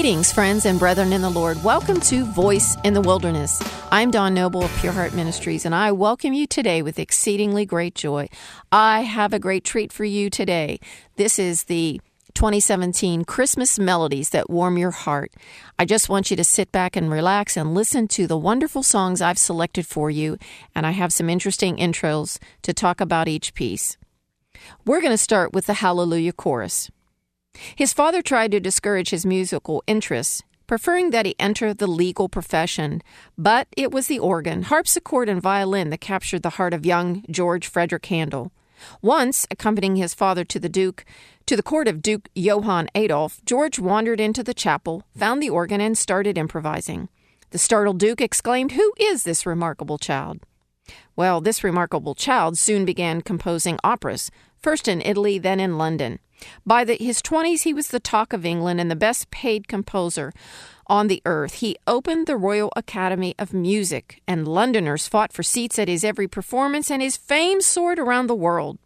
Greetings, friends and brethren in the Lord. Welcome to Voice in the Wilderness. I'm Dawn Noble of Pure Heart Ministries, and I welcome you today with exceedingly great joy. I have a great treat for you today. This is the 2017 Christmas melodies that warm your heart. I just want you to sit back and relax and listen to the wonderful songs I've selected for you, and I have some interesting intros to talk about each piece. We're going to start with the Hallelujah Chorus. His father tried to discourage his musical interests, preferring that he enter the legal profession, but it was the organ, harpsichord, and violin that captured the heart of young George Frederick Handel. Once, accompanying his father to the Duke, to the court of Duke Johann Adolf, George wandered into the chapel, found the organ, and started improvising. The startled Duke exclaimed, Who is this remarkable child? Well, this remarkable child soon began composing operas, first in Italy, then in London. By the, his 20s, he was the talk of England and the best paid composer on the earth. He opened the Royal Academy of Music, and Londoners fought for seats at his every performance, and his fame soared around the world.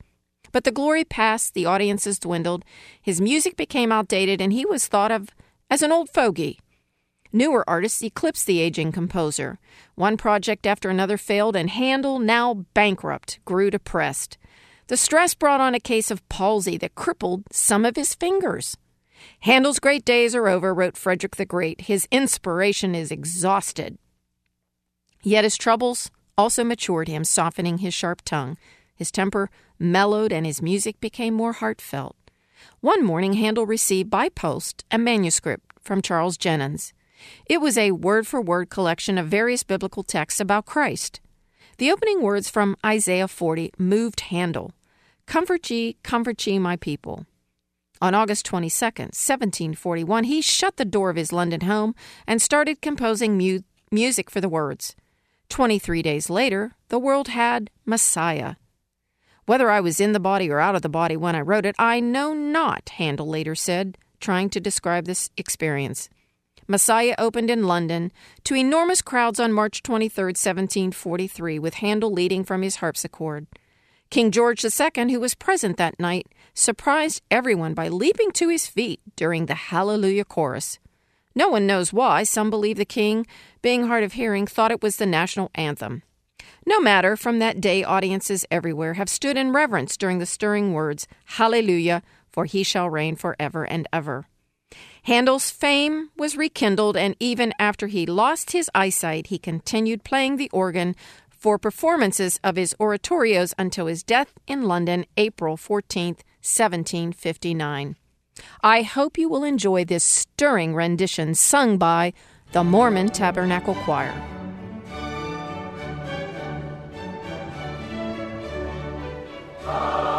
But the glory passed, the audiences dwindled, his music became outdated, and he was thought of as an old fogey. Newer artists eclipsed the aging composer. One project after another failed, and Handel, now bankrupt, grew depressed. The stress brought on a case of palsy that crippled some of his fingers. Handel's great days are over, wrote Frederick the Great. His inspiration is exhausted. Yet his troubles also matured him, softening his sharp tongue. His temper mellowed, and his music became more heartfelt. One morning, Handel received by post a manuscript from Charles Jennens. It was a word for word collection of various biblical texts about Christ. The opening words from Isaiah 40 moved Handel Comfort ye, comfort ye, my people. On August 22, 1741, he shut the door of his London home and started composing mu- music for the words. Twenty three days later, the world had Messiah. Whether I was in the body or out of the body when I wrote it, I know not, Handel later said, trying to describe this experience. Messiah opened in London to enormous crowds on March 23, 1743, with Handel leading from his harpsichord. King George II, who was present that night, surprised everyone by leaping to his feet during the Hallelujah chorus. No one knows why. Some believe the king, being hard of hearing, thought it was the national anthem. No matter, from that day, audiences everywhere have stood in reverence during the stirring words, Hallelujah, for he shall reign forever and ever. Handel's fame was rekindled, and even after he lost his eyesight, he continued playing the organ for performances of his oratorios until his death in London, April 14, 1759. I hope you will enjoy this stirring rendition sung by the Mormon Tabernacle Choir. Oh.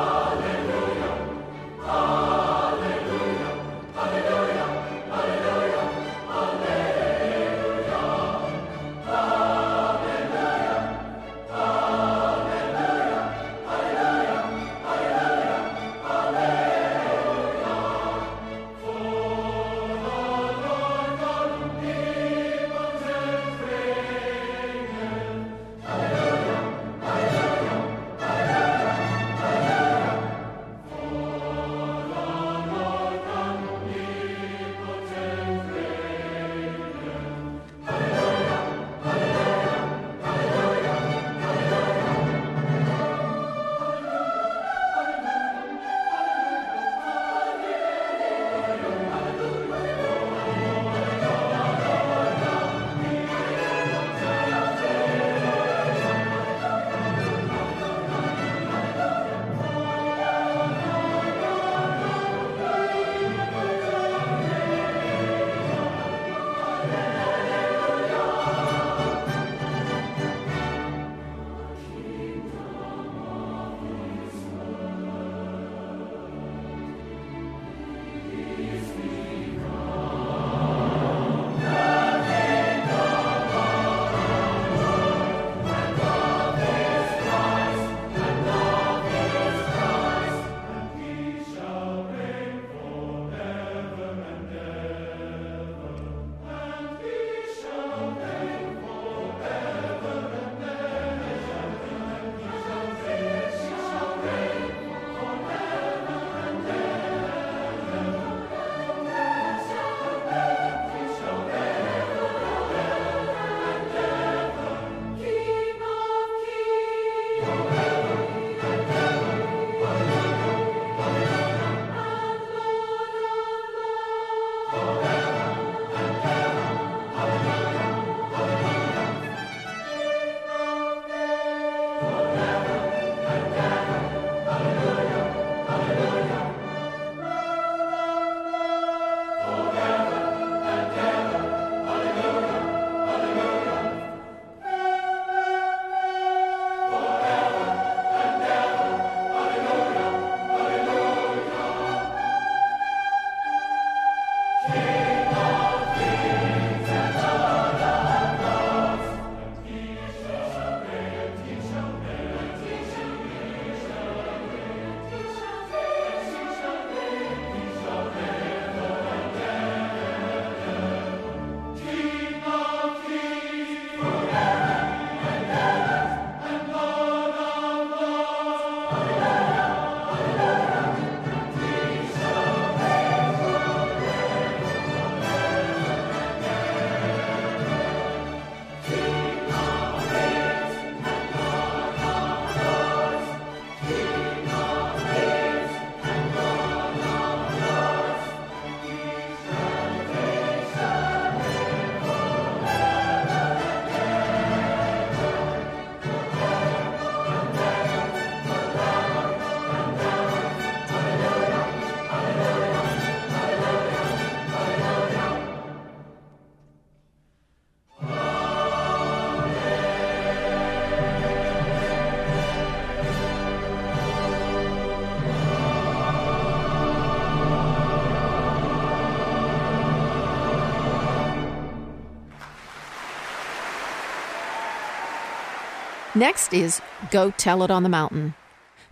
Next is Go Tell It on the Mountain.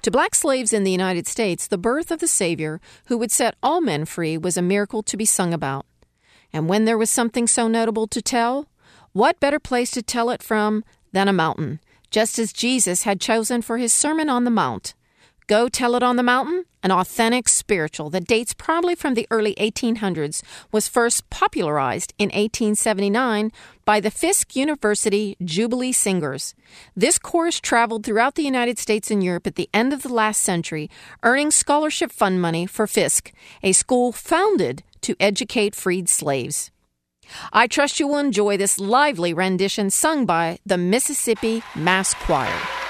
To black slaves in the United States, the birth of the Savior, who would set all men free, was a miracle to be sung about. And when there was something so notable to tell, what better place to tell it from than a mountain, just as Jesus had chosen for his Sermon on the Mount? Go Tell It on the Mountain, an authentic spiritual that dates probably from the early 1800s, was first popularized in 1879 by the Fisk University Jubilee Singers. This chorus traveled throughout the United States and Europe at the end of the last century, earning scholarship fund money for Fisk, a school founded to educate freed slaves. I trust you will enjoy this lively rendition sung by the Mississippi Mass Choir.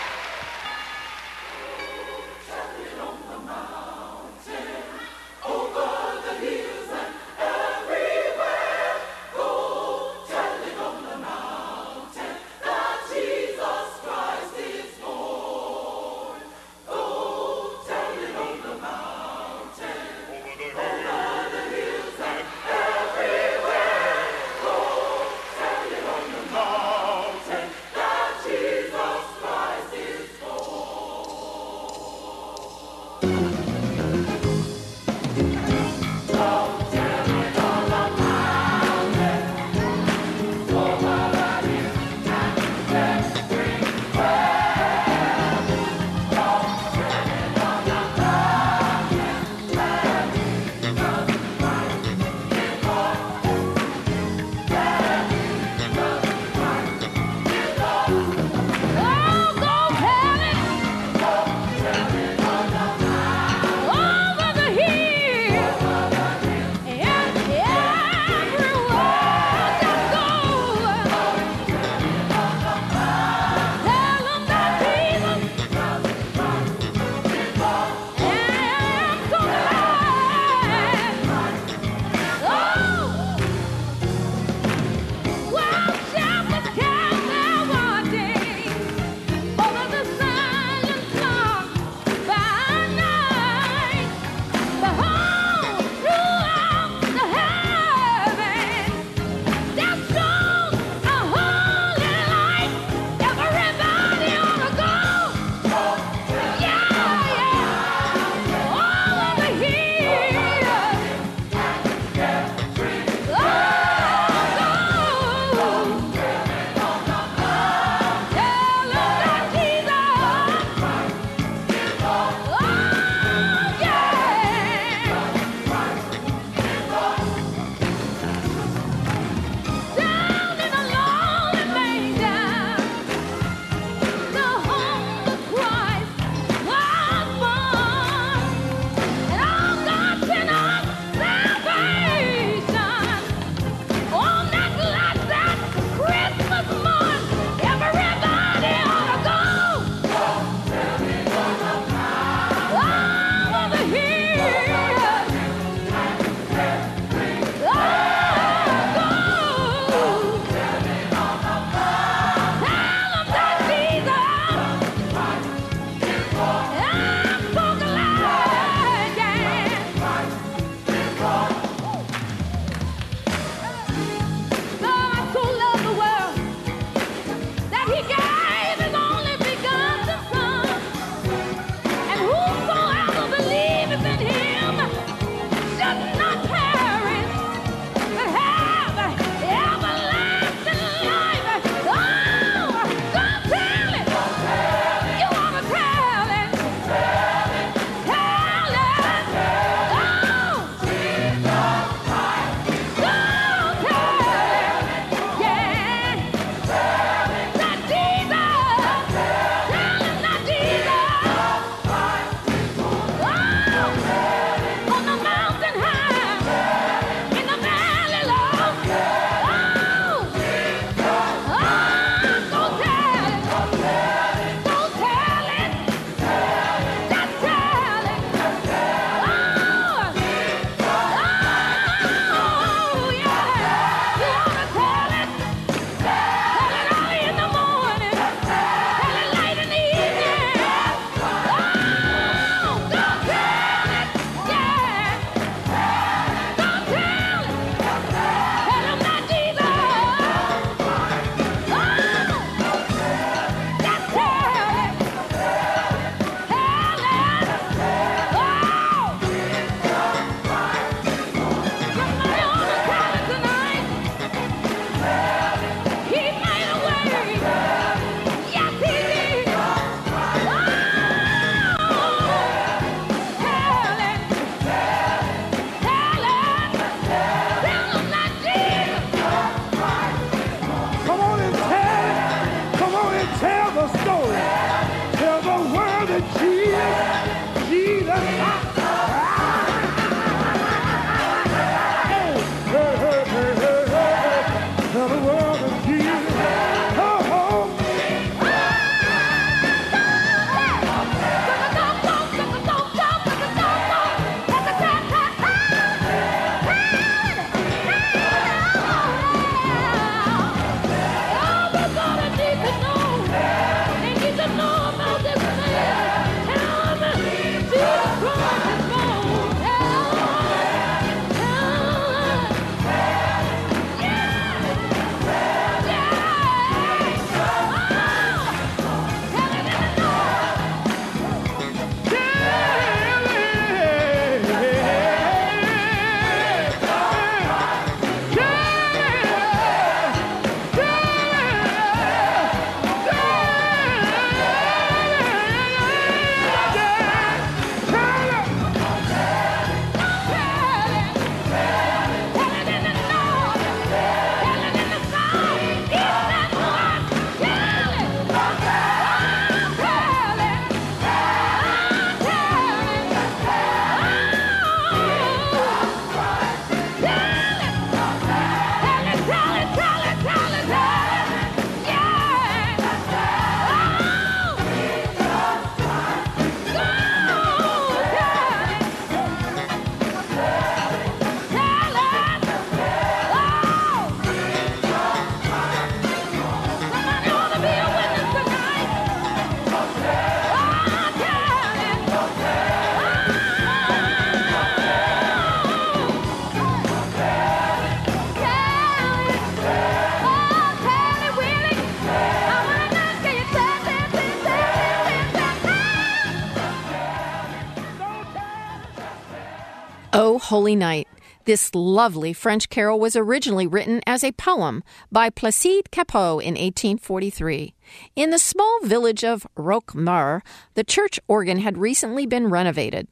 Holy Night. This lovely French carol was originally written as a poem by Placide Cappeau in 1843. In the small village of Roquemaure, the church organ had recently been renovated.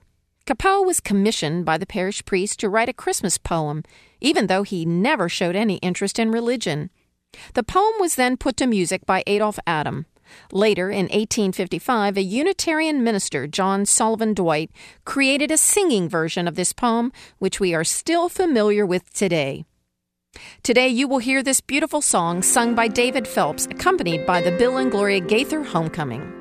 Cappeau was commissioned by the parish priest to write a Christmas poem, even though he never showed any interest in religion. The poem was then put to music by Adolphe Adam. Later, in 1855, a Unitarian minister, John Sullivan Dwight, created a singing version of this poem, which we are still familiar with today. Today, you will hear this beautiful song sung by David Phelps, accompanied by the Bill and Gloria Gaither Homecoming.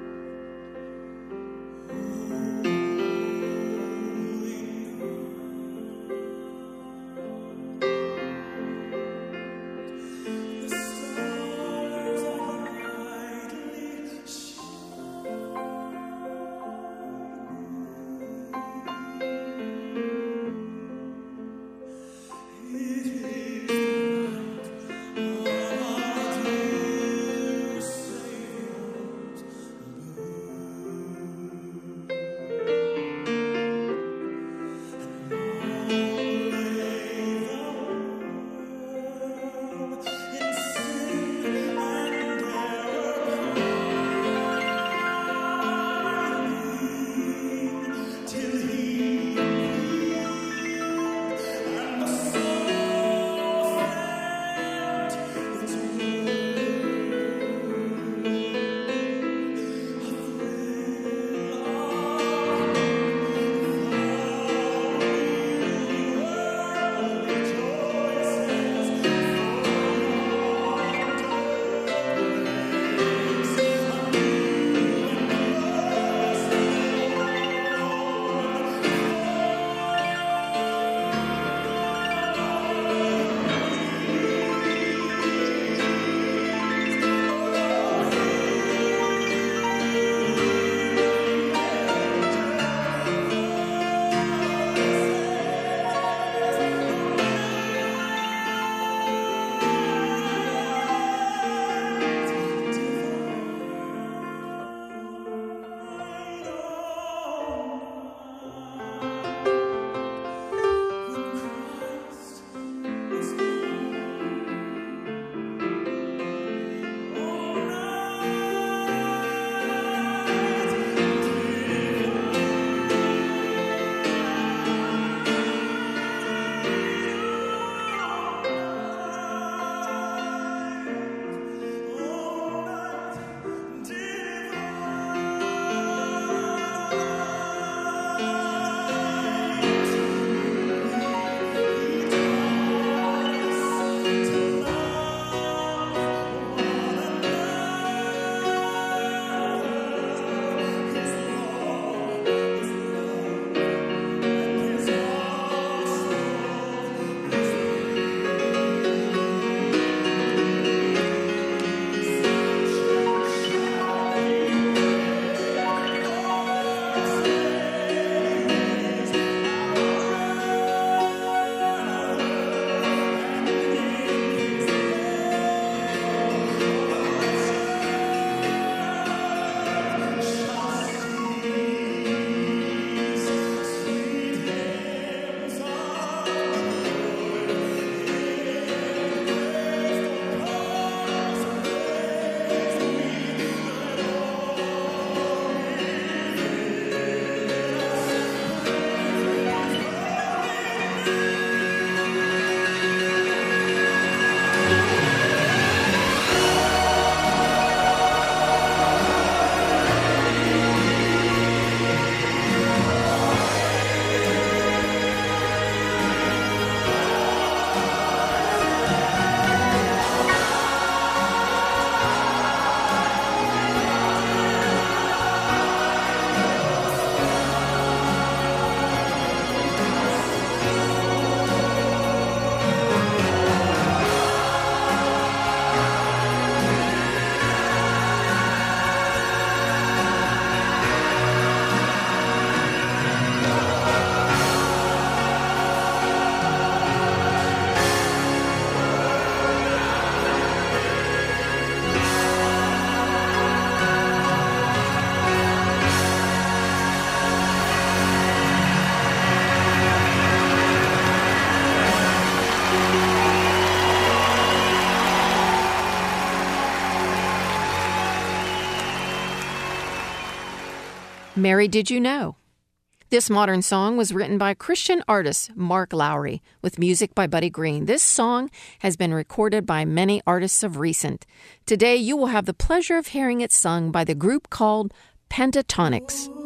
Mary Did You Know? This modern song was written by Christian artist Mark Lowry with music by Buddy Green. This song has been recorded by many artists of recent. Today you will have the pleasure of hearing it sung by the group called Pentatonix.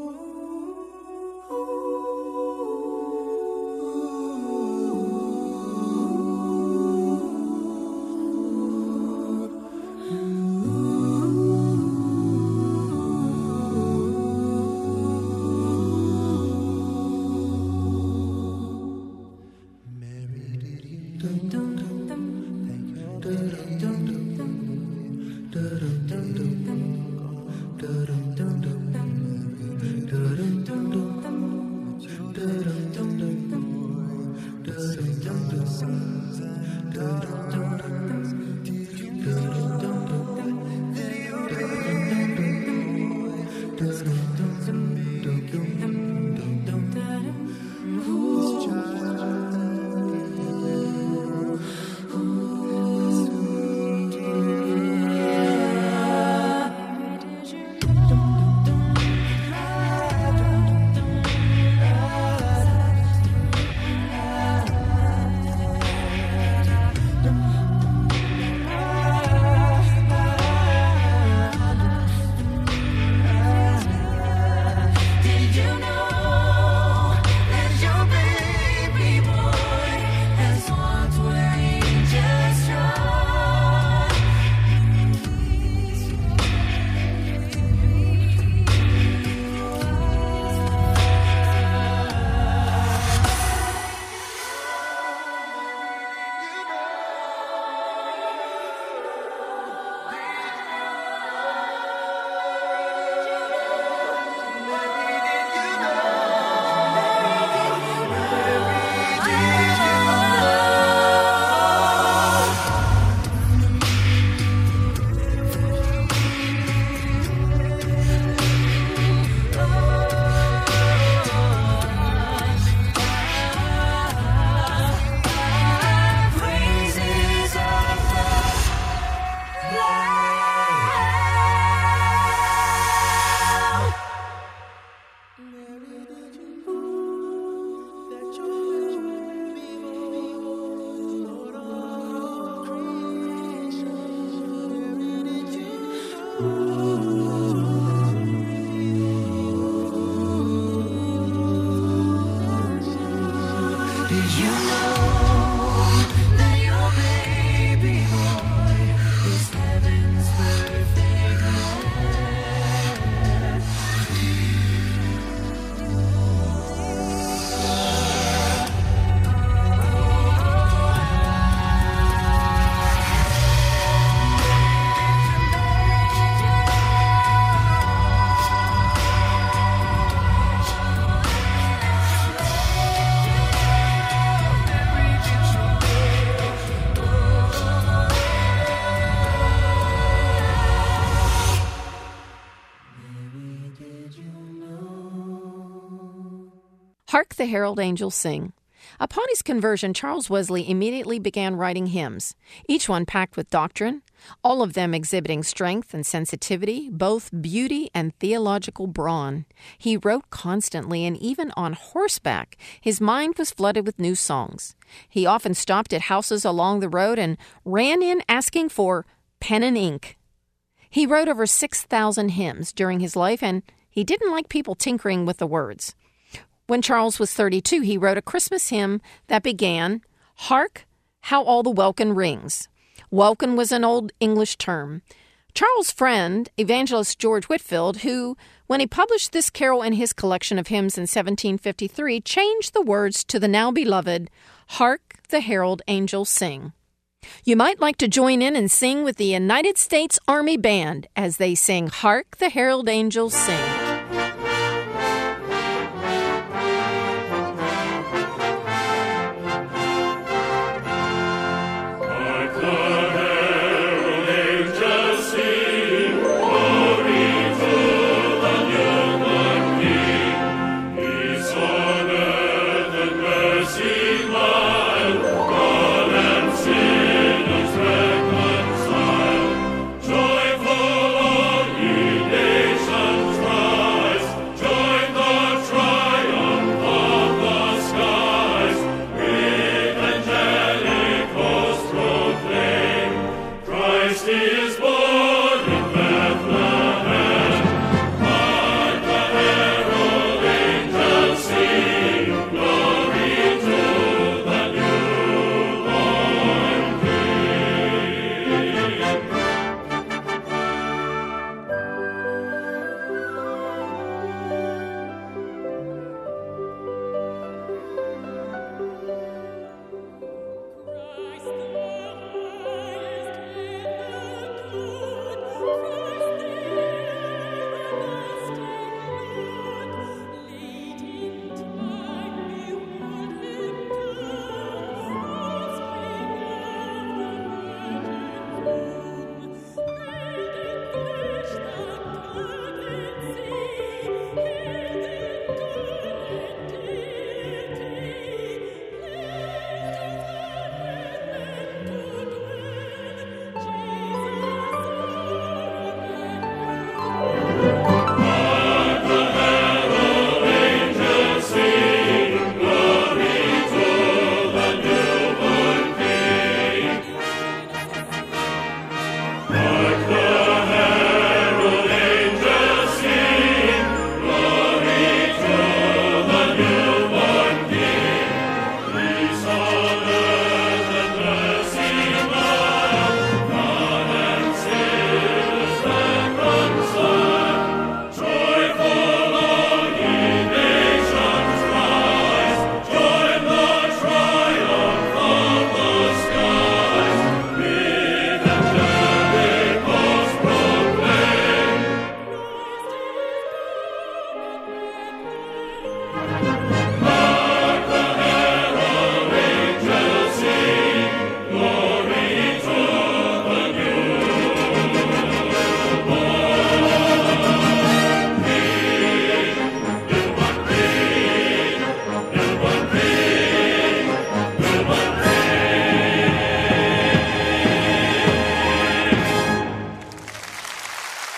Hark the Herald Angels Sing. Upon his conversion, Charles Wesley immediately began writing hymns, each one packed with doctrine, all of them exhibiting strength and sensitivity, both beauty and theological brawn. He wrote constantly, and even on horseback, his mind was flooded with new songs. He often stopped at houses along the road and ran in asking for pen and ink. He wrote over 6,000 hymns during his life, and he didn't like people tinkering with the words. When Charles was 32, he wrote a Christmas hymn that began, Hark, how all the welkin rings. Welkin was an old English term. Charles' friend, evangelist George Whitefield, who, when he published this carol in his collection of hymns in 1753, changed the words to the now beloved, Hark the Herald Angels Sing. You might like to join in and sing with the United States Army Band as they sing Hark the Herald Angels Sing.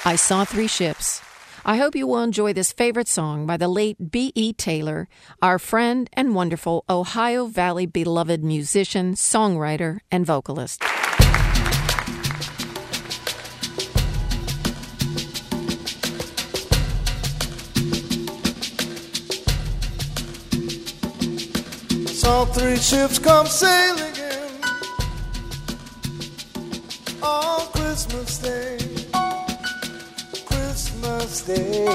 I Saw Three Ships. I hope you will enjoy this favorite song by the late B.E. Taylor, our friend and wonderful Ohio Valley beloved musician, songwriter, and vocalist. saw three ships come sailing in on Christmas Day. Day.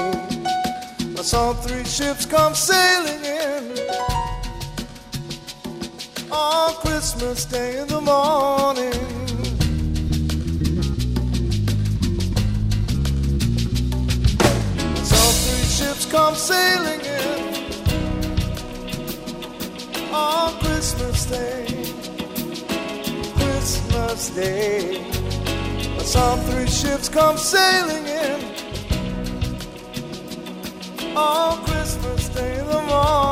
I saw three ships come sailing in on Christmas Day in the morning. I saw three ships come sailing in on Christmas Day. Christmas Day. I saw three ships come sailing in on Christmas Day the morning.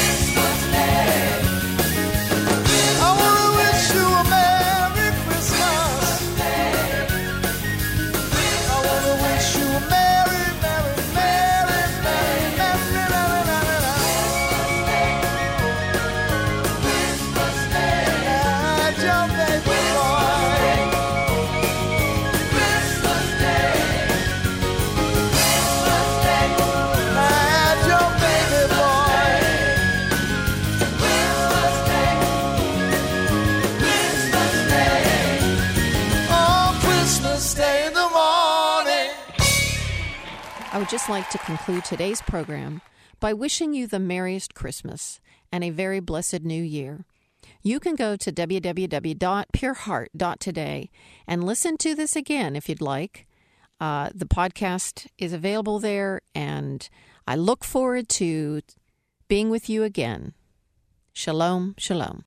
just like to conclude today's program by wishing you the merriest Christmas and a very blessed new year. You can go to www.pureheart.today and listen to this again if you'd like. Uh, the podcast is available there, and I look forward to being with you again. Shalom, shalom.